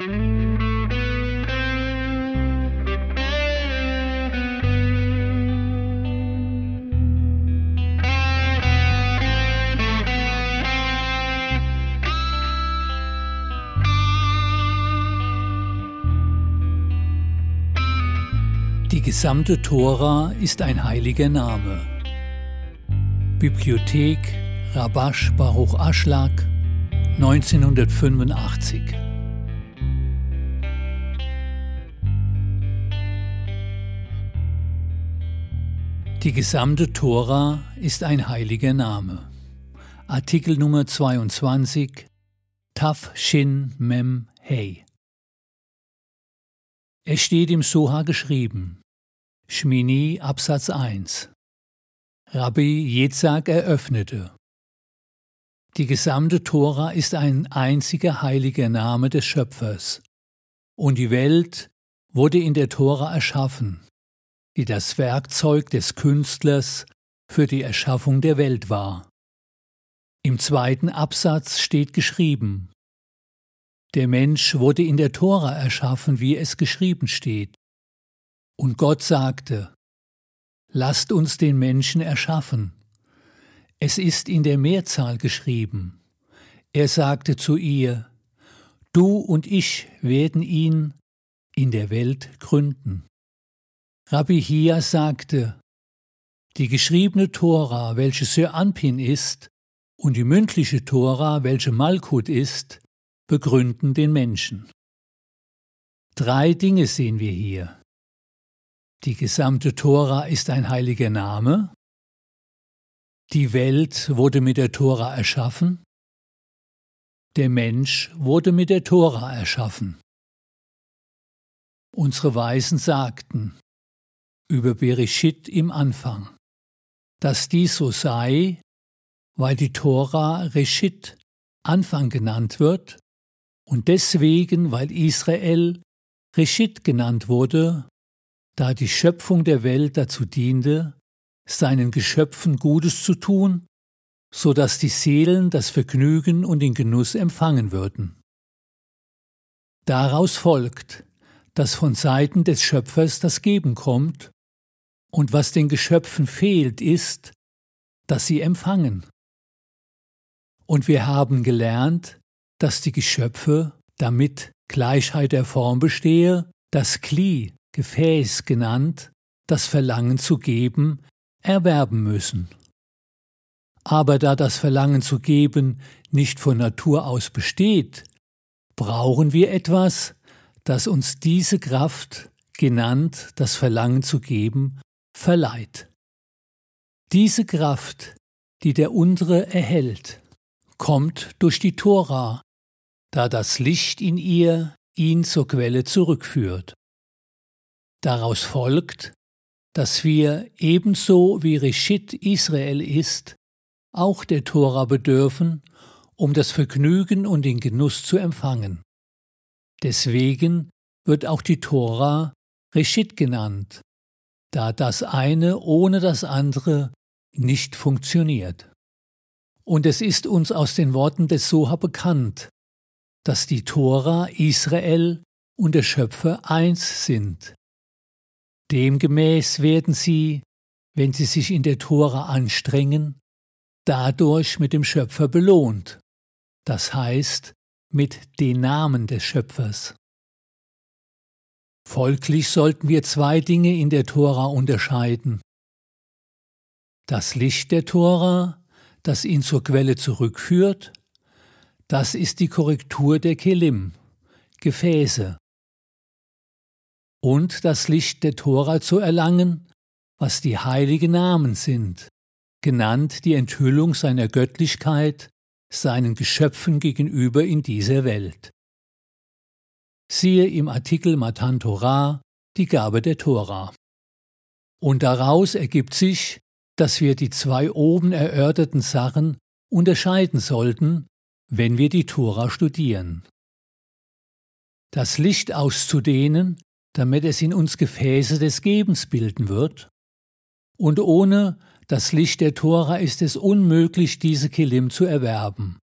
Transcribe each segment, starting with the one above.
Die gesamte Tora ist ein heiliger Name. Bibliothek Rabash Baruch Aschlag 1985 Die gesamte Tora ist ein heiliger Name. Artikel Nummer 22 Taf Shin Mem Hey Es steht im Soha geschrieben. Shmini Absatz 1 Rabbi Jetzak eröffnete. Die gesamte Tora ist ein einziger heiliger Name des Schöpfers. Und die Welt wurde in der Tora erschaffen, die das Werkzeug des Künstlers für die Erschaffung der Welt war. Im zweiten Absatz steht geschrieben, der Mensch wurde in der Tora erschaffen, wie es geschrieben steht. Und Gott sagte, Lasst uns den Menschen erschaffen, es ist in der Mehrzahl geschrieben. Er sagte zu ihr, Du und ich werden ihn in der Welt gründen. Rabbi Hia sagte, die geschriebene Tora, welche Sir Anpin ist, und die mündliche Tora, welche Malkut ist, begründen den Menschen. Drei Dinge sehen wir hier. Die gesamte Tora ist ein heiliger Name, die Welt wurde mit der Tora erschaffen. Der Mensch wurde mit der Tora erschaffen. Unsere Weisen sagten über Bereshit im Anfang, dass dies so sei, weil die Tora Reshit Anfang genannt wird und deswegen, weil Israel Reshit genannt wurde, da die Schöpfung der Welt dazu diente, seinen Geschöpfen Gutes zu tun, so dass die Seelen das Vergnügen und den Genuss empfangen würden. Daraus folgt, dass von Seiten des Schöpfers das Geben kommt, und was den Geschöpfen fehlt, ist, dass sie empfangen. Und wir haben gelernt, dass die Geschöpfe, damit Gleichheit der Form bestehe, das Kli, Gefäß genannt, das Verlangen zu geben, erwerben müssen. Aber da das Verlangen zu geben nicht von Natur aus besteht, brauchen wir etwas, das uns diese Kraft, genannt das Verlangen zu geben, verleiht. Diese Kraft, die der untere erhält, kommt durch die Tora, da das Licht in ihr ihn zur Quelle zurückführt. Daraus folgt, dass wir ebenso wie Rishit Israel ist, auch der Tora bedürfen, um das Vergnügen und den Genuss zu empfangen. Deswegen wird auch die Tora Rishit genannt, da das eine ohne das andere nicht funktioniert. Und es ist uns aus den Worten des Soha bekannt, dass die Tora Israel und der Schöpfer eins sind. Demgemäß werden sie, wenn sie sich in der Tora anstrengen, dadurch mit dem Schöpfer belohnt, das heißt mit den Namen des Schöpfers. Folglich sollten wir zwei Dinge in der Tora unterscheiden. Das Licht der Tora, das ihn zur Quelle zurückführt, das ist die Korrektur der Kelim, Gefäße, und das Licht der Tora zu erlangen, was die heiligen Namen sind, genannt die Enthüllung seiner Göttlichkeit seinen Geschöpfen gegenüber in dieser Welt. Siehe im Artikel Matan Torah die Gabe der Tora. Und daraus ergibt sich, dass wir die zwei oben erörterten Sachen unterscheiden sollten, wenn wir die Tora studieren. Das Licht auszudehnen damit es in uns Gefäße des Gebens bilden wird. Und ohne das Licht der Tora ist es unmöglich, diese Kilim zu erwerben.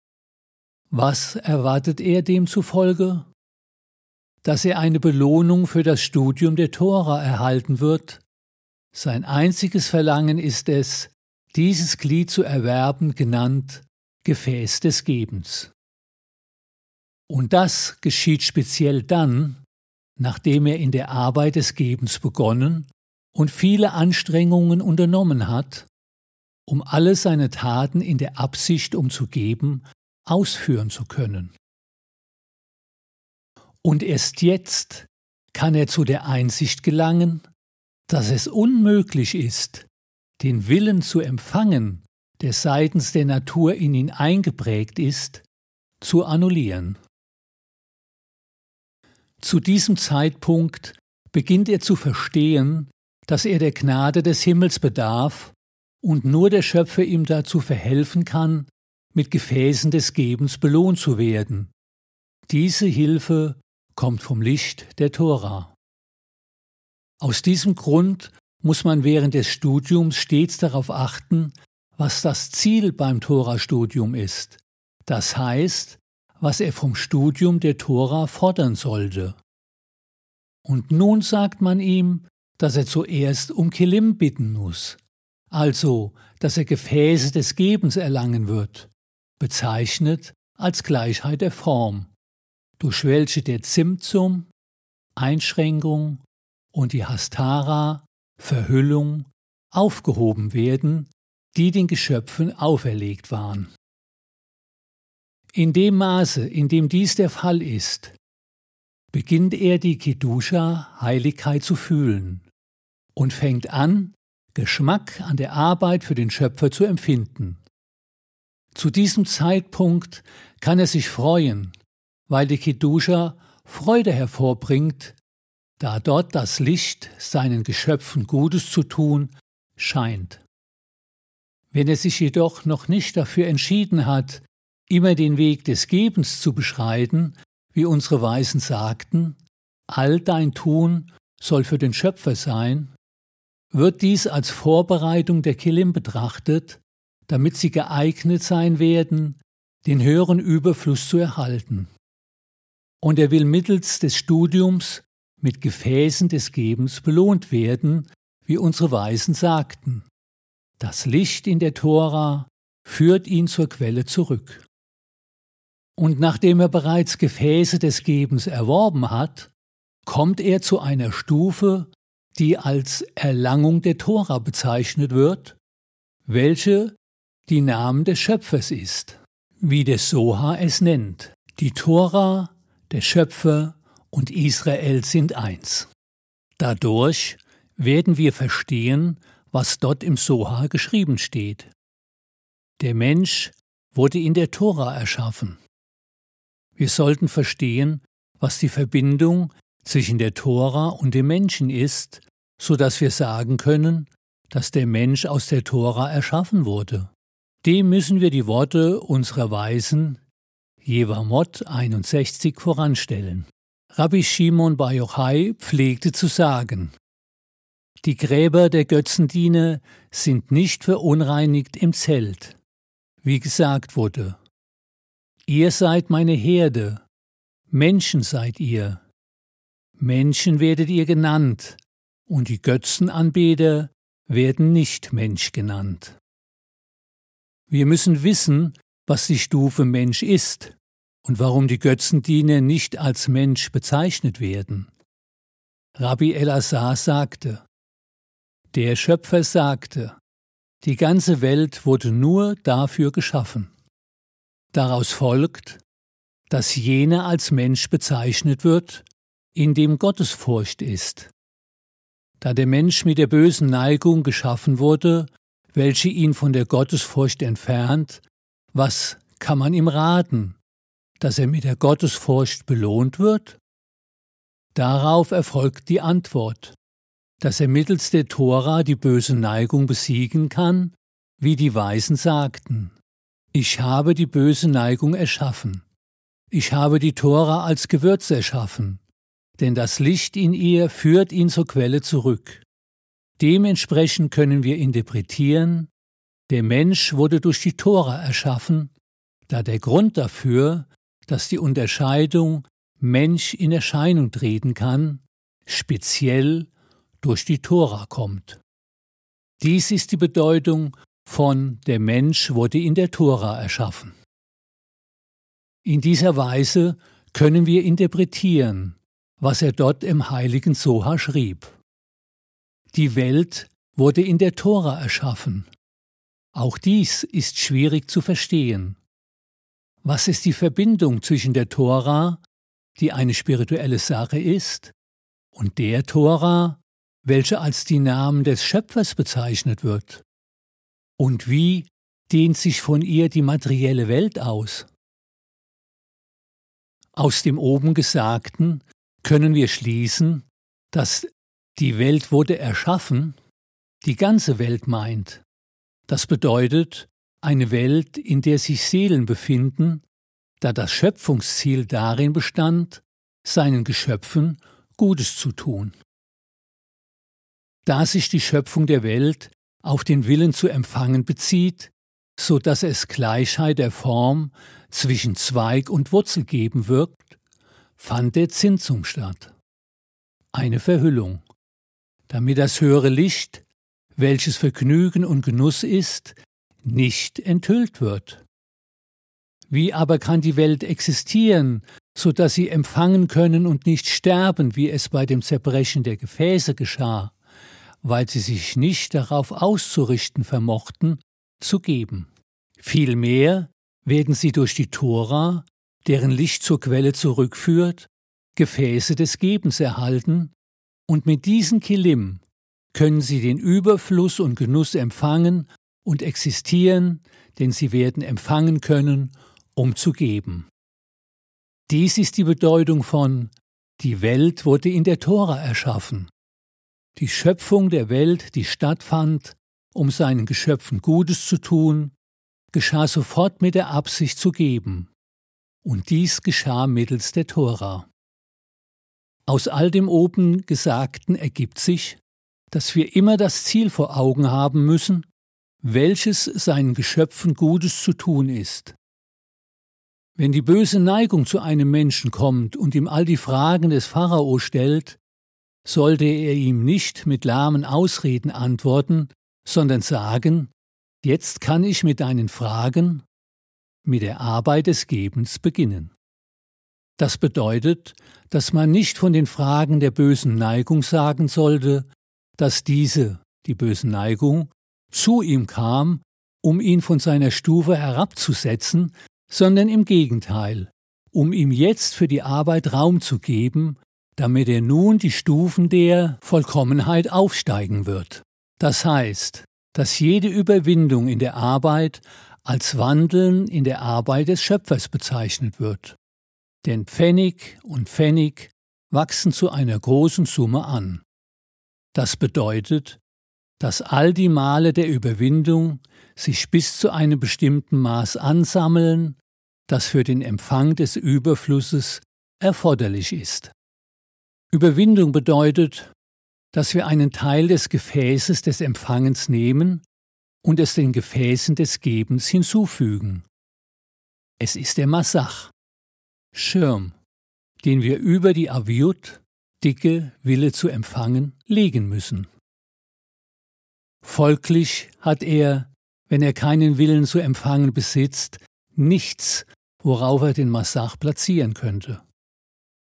Was erwartet er demzufolge? Dass er eine Belohnung für das Studium der Tora erhalten wird. Sein einziges Verlangen ist es, dieses Glied zu erwerben, genannt Gefäß des Gebens. Und das geschieht speziell dann, nachdem er in der Arbeit des Gebens begonnen und viele Anstrengungen unternommen hat, um alle seine Taten in der Absicht um zu geben, ausführen zu können. Und erst jetzt kann er zu der Einsicht gelangen, dass es unmöglich ist, den Willen zu empfangen, der seitens der Natur in ihn eingeprägt ist, zu annullieren. Zu diesem Zeitpunkt beginnt er zu verstehen, dass er der Gnade des Himmels bedarf und nur der Schöpfer ihm dazu verhelfen kann, mit Gefäßen des Gebens belohnt zu werden. Diese Hilfe kommt vom Licht der Tora. Aus diesem Grund muss man während des Studiums stets darauf achten, was das Ziel beim Tora-Studium ist, das heißt, was er vom Studium der Tora fordern sollte. Und nun sagt man ihm, dass er zuerst um Kilim bitten muss, also dass er Gefäße des Gebens erlangen wird, bezeichnet als Gleichheit der Form, durch welche der Zimtzum, Einschränkung und die Hastara, Verhüllung, aufgehoben werden, die den Geschöpfen auferlegt waren. In dem Maße, in dem dies der Fall ist, beginnt er die Kedusha Heiligkeit zu fühlen und fängt an, Geschmack an der Arbeit für den Schöpfer zu empfinden. Zu diesem Zeitpunkt kann er sich freuen, weil die Kedusha Freude hervorbringt, da dort das Licht seinen Geschöpfen Gutes zu tun scheint. Wenn er sich jedoch noch nicht dafür entschieden hat, immer den Weg des Gebens zu beschreiten, wie unsere Weisen sagten, all dein Tun soll für den Schöpfer sein, wird dies als Vorbereitung der Kilim betrachtet, damit sie geeignet sein werden, den höheren Überfluss zu erhalten. Und er will mittels des Studiums mit Gefäßen des Gebens belohnt werden, wie unsere Weisen sagten. Das Licht in der Tora führt ihn zur Quelle zurück. Und nachdem er bereits Gefäße des Gebens erworben hat, kommt er zu einer Stufe, die als Erlangung der Tora bezeichnet wird, welche die Namen des Schöpfers ist, wie der Soha es nennt. Die Tora, der Schöpfer und Israel sind eins. Dadurch werden wir verstehen, was dort im Soha geschrieben steht. Der Mensch wurde in der Tora erschaffen. Wir sollten verstehen, was die Verbindung zwischen der Tora und dem Menschen ist, so dass wir sagen können, dass der Mensch aus der Tora erschaffen wurde. Dem müssen wir die Worte unserer Weisen Jevamot 61 voranstellen. Rabbi Shimon Bar Yochai pflegte zu sagen, die Gräber der Götzendiener sind nicht verunreinigt im Zelt, wie gesagt wurde. Ihr seid meine Herde, Menschen seid ihr. Menschen werdet ihr genannt, und die Götzenanbeter werden nicht Mensch genannt. Wir müssen wissen, was die Stufe Mensch ist und warum die Götzendiener nicht als Mensch bezeichnet werden. Rabbi El-Assar sagte, der Schöpfer sagte, die ganze Welt wurde nur dafür geschaffen. Daraus folgt, dass jener als Mensch bezeichnet wird, in dem Gottesfurcht ist. Da der Mensch mit der bösen Neigung geschaffen wurde, welche ihn von der Gottesfurcht entfernt, was kann man ihm raten, dass er mit der Gottesfurcht belohnt wird? Darauf erfolgt die Antwort, dass er mittels der Tora die böse Neigung besiegen kann, wie die Weisen sagten. Ich habe die böse Neigung erschaffen. Ich habe die Tora als Gewürz erschaffen, denn das Licht in ihr führt ihn zur Quelle zurück. Dementsprechend können wir interpretieren, der Mensch wurde durch die Tora erschaffen, da der Grund dafür, dass die Unterscheidung Mensch in Erscheinung treten kann, speziell durch die Tora kommt. Dies ist die Bedeutung von der Mensch wurde in der Tora erschaffen. In dieser Weise können wir interpretieren, was er dort im heiligen Soha schrieb. Die Welt wurde in der Tora erschaffen. Auch dies ist schwierig zu verstehen. Was ist die Verbindung zwischen der Tora, die eine spirituelle Sache ist, und der Tora, welche als die Namen des Schöpfers bezeichnet wird? Und wie dehnt sich von ihr die materielle Welt aus? Aus dem oben Gesagten können wir schließen, dass die Welt wurde erschaffen, die ganze Welt meint. Das bedeutet eine Welt, in der sich Seelen befinden, da das Schöpfungsziel darin bestand, seinen Geschöpfen Gutes zu tun. Da sich die Schöpfung der Welt auf den Willen zu empfangen bezieht, so dass es Gleichheit der Form zwischen Zweig und Wurzel geben wirkt, fand der Zinsung statt. Eine Verhüllung, damit das höhere Licht, welches Vergnügen und Genuss ist, nicht enthüllt wird. Wie aber kann die Welt existieren, so dass sie empfangen können und nicht sterben, wie es bei dem Zerbrechen der Gefäße geschah, weil sie sich nicht darauf auszurichten vermochten, zu geben. Vielmehr werden sie durch die Tora, deren Licht zur Quelle zurückführt, Gefäße des Gebens erhalten, und mit diesen Kilim können sie den Überfluss und Genuss empfangen und existieren, denn sie werden empfangen können, um zu geben. Dies ist die Bedeutung von Die Welt wurde in der Tora erschaffen. Die Schöpfung der Welt, die stattfand, um seinen Geschöpfen Gutes zu tun, geschah sofort mit der Absicht zu geben. Und dies geschah mittels der Tora. Aus all dem oben Gesagten ergibt sich, dass wir immer das Ziel vor Augen haben müssen, welches seinen Geschöpfen Gutes zu tun ist. Wenn die böse Neigung zu einem Menschen kommt und ihm all die Fragen des Pharao stellt, sollte er ihm nicht mit lahmen Ausreden antworten, sondern sagen, Jetzt kann ich mit deinen Fragen, mit der Arbeit des Gebens beginnen. Das bedeutet, dass man nicht von den Fragen der bösen Neigung sagen sollte, dass diese, die böse Neigung, zu ihm kam, um ihn von seiner Stufe herabzusetzen, sondern im Gegenteil, um ihm jetzt für die Arbeit Raum zu geben, damit er nun die Stufen der Vollkommenheit aufsteigen wird. Das heißt, dass jede Überwindung in der Arbeit als Wandeln in der Arbeit des Schöpfers bezeichnet wird. Denn Pfennig und Pfennig wachsen zu einer großen Summe an. Das bedeutet, dass all die Male der Überwindung sich bis zu einem bestimmten Maß ansammeln, das für den Empfang des Überflusses erforderlich ist. Überwindung bedeutet, dass wir einen Teil des Gefäßes des Empfangens nehmen und es den Gefäßen des Gebens hinzufügen. Es ist der Massach, Schirm, den wir über die Aviut, dicke Wille zu empfangen, legen müssen. Folglich hat er, wenn er keinen Willen zu empfangen besitzt, nichts, worauf er den Massach platzieren könnte.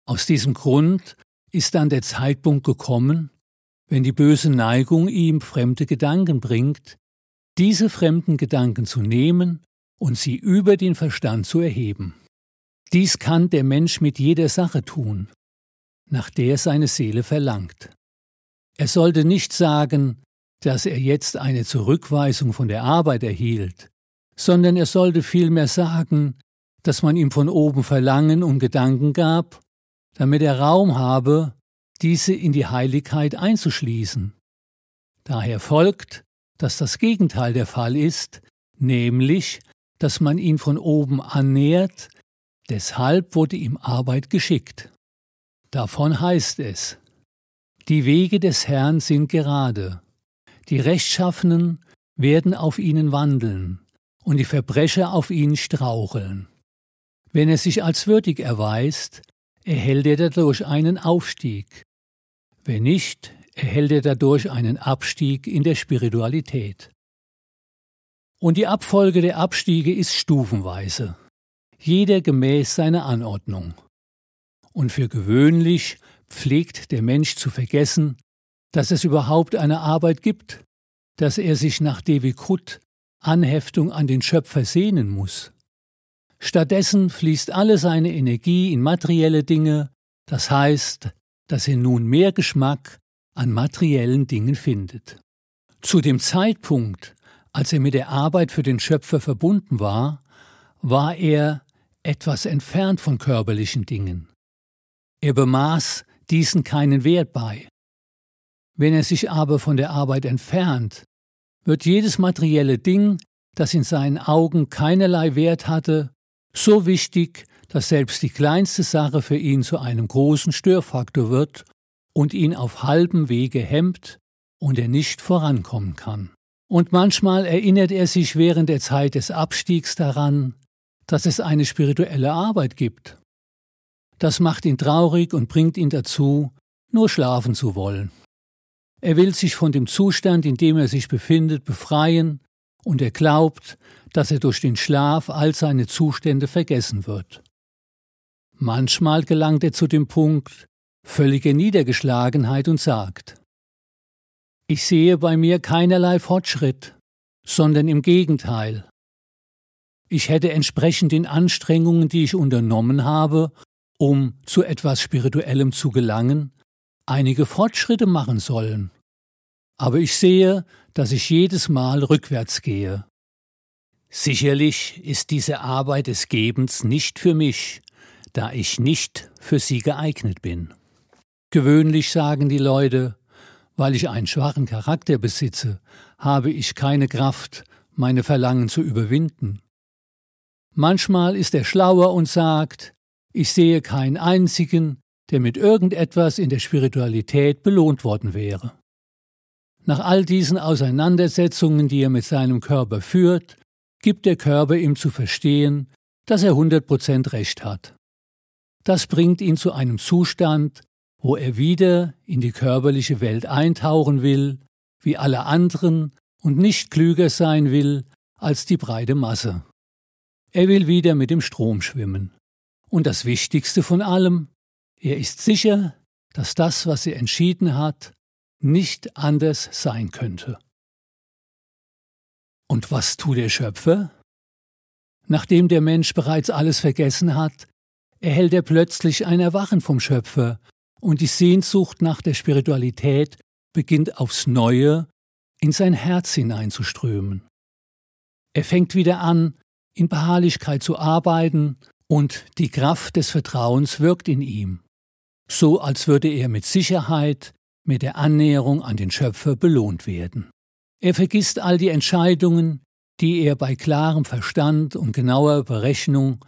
Aus diesem Grund ist dann der Zeitpunkt gekommen, wenn die böse Neigung ihm fremde Gedanken bringt, diese fremden Gedanken zu nehmen und sie über den Verstand zu erheben. Dies kann der Mensch mit jeder Sache tun, nach der seine Seele verlangt. Er sollte nicht sagen, dass er jetzt eine Zurückweisung von der Arbeit erhielt, sondern er sollte vielmehr sagen, dass man ihm von oben Verlangen und Gedanken gab, damit er Raum habe, diese in die Heiligkeit einzuschließen. Daher folgt, dass das Gegenteil der Fall ist, nämlich, dass man ihn von oben annähert, deshalb wurde ihm Arbeit geschickt. Davon heißt es, die Wege des Herrn sind gerade, die Rechtschaffenen werden auf ihnen wandeln und die Verbrecher auf ihnen straucheln. Wenn er sich als würdig erweist, erhält er dadurch einen Aufstieg. Wenn nicht, erhält er dadurch einen Abstieg in der Spiritualität. Und die Abfolge der Abstiege ist stufenweise, jeder gemäß seiner Anordnung. Und für gewöhnlich pflegt der Mensch zu vergessen, dass es überhaupt eine Arbeit gibt, dass er sich nach Devikut, Anheftung an den Schöpfer sehnen muss. Stattdessen fließt alle seine Energie in materielle Dinge, das heißt, dass er nun mehr Geschmack an materiellen Dingen findet. Zu dem Zeitpunkt, als er mit der Arbeit für den Schöpfer verbunden war, war er etwas entfernt von körperlichen Dingen. Er bemaß diesen keinen Wert bei. Wenn er sich aber von der Arbeit entfernt, wird jedes materielle Ding, das in seinen Augen keinerlei Wert hatte, so wichtig, dass selbst die kleinste Sache für ihn zu einem großen Störfaktor wird und ihn auf halbem Wege hemmt und er nicht vorankommen kann. Und manchmal erinnert er sich während der Zeit des Abstiegs daran, dass es eine spirituelle Arbeit gibt. Das macht ihn traurig und bringt ihn dazu, nur schlafen zu wollen. Er will sich von dem Zustand, in dem er sich befindet, befreien, und er glaubt, dass er durch den Schlaf all seine Zustände vergessen wird. Manchmal gelangt er zu dem Punkt völliger Niedergeschlagenheit und sagt, ich sehe bei mir keinerlei Fortschritt, sondern im Gegenteil. Ich hätte entsprechend den Anstrengungen, die ich unternommen habe, um zu etwas Spirituellem zu gelangen, einige Fortschritte machen sollen. Aber ich sehe, dass ich jedes Mal rückwärts gehe. Sicherlich ist diese Arbeit des Gebens nicht für mich, da ich nicht für sie geeignet bin. Gewöhnlich sagen die Leute, weil ich einen schwachen Charakter besitze, habe ich keine Kraft, meine Verlangen zu überwinden. Manchmal ist er schlauer und sagt, ich sehe keinen einzigen, der mit irgendetwas in der Spiritualität belohnt worden wäre. Nach all diesen Auseinandersetzungen, die er mit seinem Körper führt, gibt der Körper ihm zu verstehen, dass er 100% Recht hat. Das bringt ihn zu einem Zustand, wo er wieder in die körperliche Welt eintauchen will, wie alle anderen und nicht klüger sein will als die breite Masse. Er will wieder mit dem Strom schwimmen. Und das Wichtigste von allem, er ist sicher, dass das, was er entschieden hat, nicht anders sein könnte. Und was tut der Schöpfer? Nachdem der Mensch bereits alles vergessen hat, erhält er plötzlich ein Erwachen vom Schöpfer, und die Sehnsucht nach der Spiritualität beginnt aufs Neue in sein Herz hineinzuströmen. Er fängt wieder an, in Beharrlichkeit zu arbeiten, und die Kraft des Vertrauens wirkt in ihm, so als würde er mit Sicherheit mit der Annäherung an den Schöpfer belohnt werden. Er vergisst all die Entscheidungen, die er bei klarem Verstand und genauer Berechnung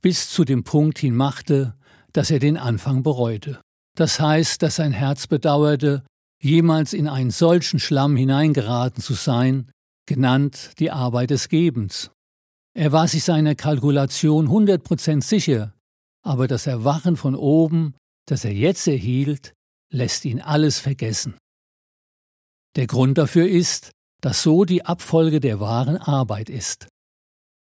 bis zu dem Punkt hin machte, dass er den Anfang bereute. Das heißt, dass sein Herz bedauerte, jemals in einen solchen Schlamm hineingeraten zu sein, genannt die Arbeit des Gebens. Er war sich seiner Kalkulation 100% sicher, aber das Erwachen von oben, das er jetzt erhielt, lässt ihn alles vergessen. Der Grund dafür ist, dass so die Abfolge der wahren Arbeit ist.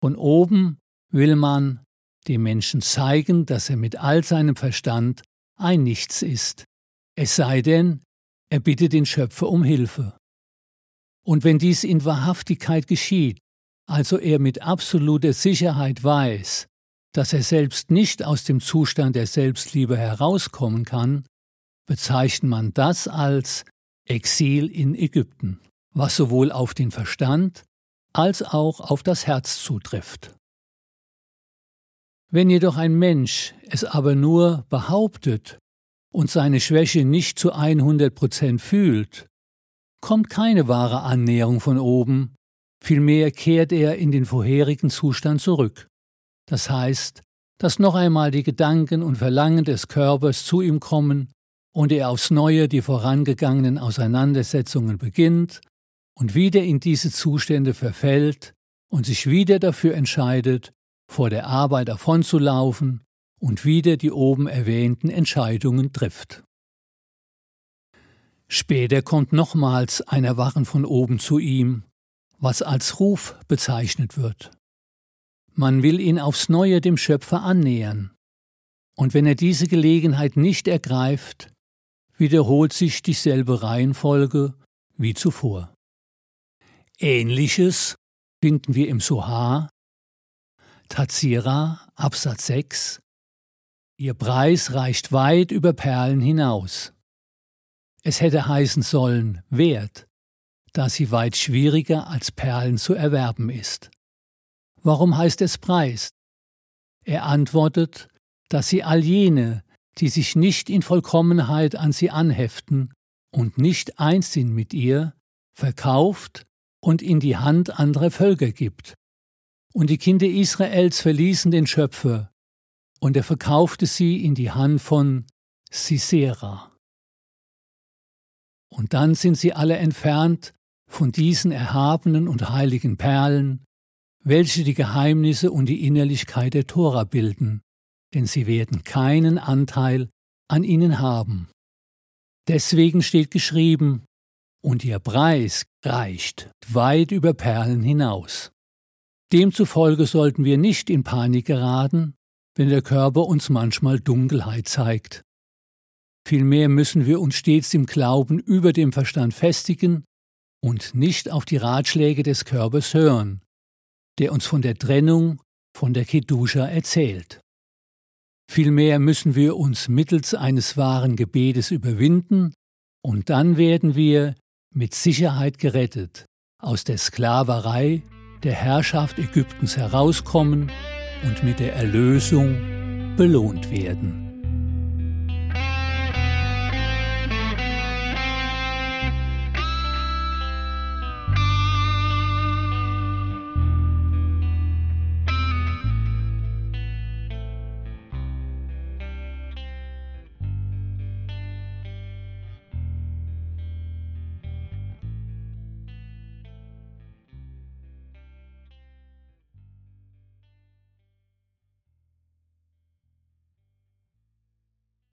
Von oben will man dem Menschen zeigen, dass er mit all seinem Verstand ein Nichts ist, es sei denn, er bittet den Schöpfer um Hilfe. Und wenn dies in Wahrhaftigkeit geschieht, also er mit absoluter Sicherheit weiß, dass er selbst nicht aus dem Zustand der Selbstliebe herauskommen kann, bezeichnet man das als Exil in Ägypten, was sowohl auf den Verstand als auch auf das Herz zutrifft. Wenn jedoch ein Mensch es aber nur behauptet und seine Schwäche nicht zu 100 Prozent fühlt, kommt keine wahre Annäherung von oben, vielmehr kehrt er in den vorherigen Zustand zurück. Das heißt, dass noch einmal die Gedanken und Verlangen des Körpers zu ihm kommen und er aufs Neue die vorangegangenen Auseinandersetzungen beginnt und wieder in diese Zustände verfällt und sich wieder dafür entscheidet, vor der Arbeit davonzulaufen und wieder die oben erwähnten Entscheidungen trifft. Später kommt nochmals ein Erwachen von oben zu ihm, was als Ruf bezeichnet wird. Man will ihn aufs neue dem Schöpfer annähern, und wenn er diese Gelegenheit nicht ergreift, wiederholt sich dieselbe Reihenfolge wie zuvor. Ähnliches finden wir im Sohar, Tazira, Absatz 6. Ihr Preis reicht weit über Perlen hinaus. Es hätte heißen sollen Wert, da sie weit schwieriger als Perlen zu erwerben ist. Warum heißt es Preis? Er antwortet, dass sie all jene, die sich nicht in Vollkommenheit an sie anheften und nicht eins sind mit ihr, verkauft und in die Hand anderer Völker gibt. Und die Kinder Israels verließen den Schöpfer, und er verkaufte sie in die Hand von Sisera. Und dann sind sie alle entfernt von diesen erhabenen und heiligen Perlen, welche die Geheimnisse und die Innerlichkeit der Tora bilden, denn sie werden keinen Anteil an ihnen haben. Deswegen steht geschrieben, und ihr Preis reicht weit über Perlen hinaus. Demzufolge sollten wir nicht in Panik geraten, wenn der Körper uns manchmal Dunkelheit zeigt. Vielmehr müssen wir uns stets im Glauben über dem Verstand festigen und nicht auf die Ratschläge des Körpers hören, der uns von der Trennung von der Kedusha erzählt. Vielmehr müssen wir uns mittels eines wahren Gebetes überwinden, und dann werden wir mit Sicherheit gerettet aus der Sklaverei der Herrschaft Ägyptens herauskommen und mit der Erlösung belohnt werden.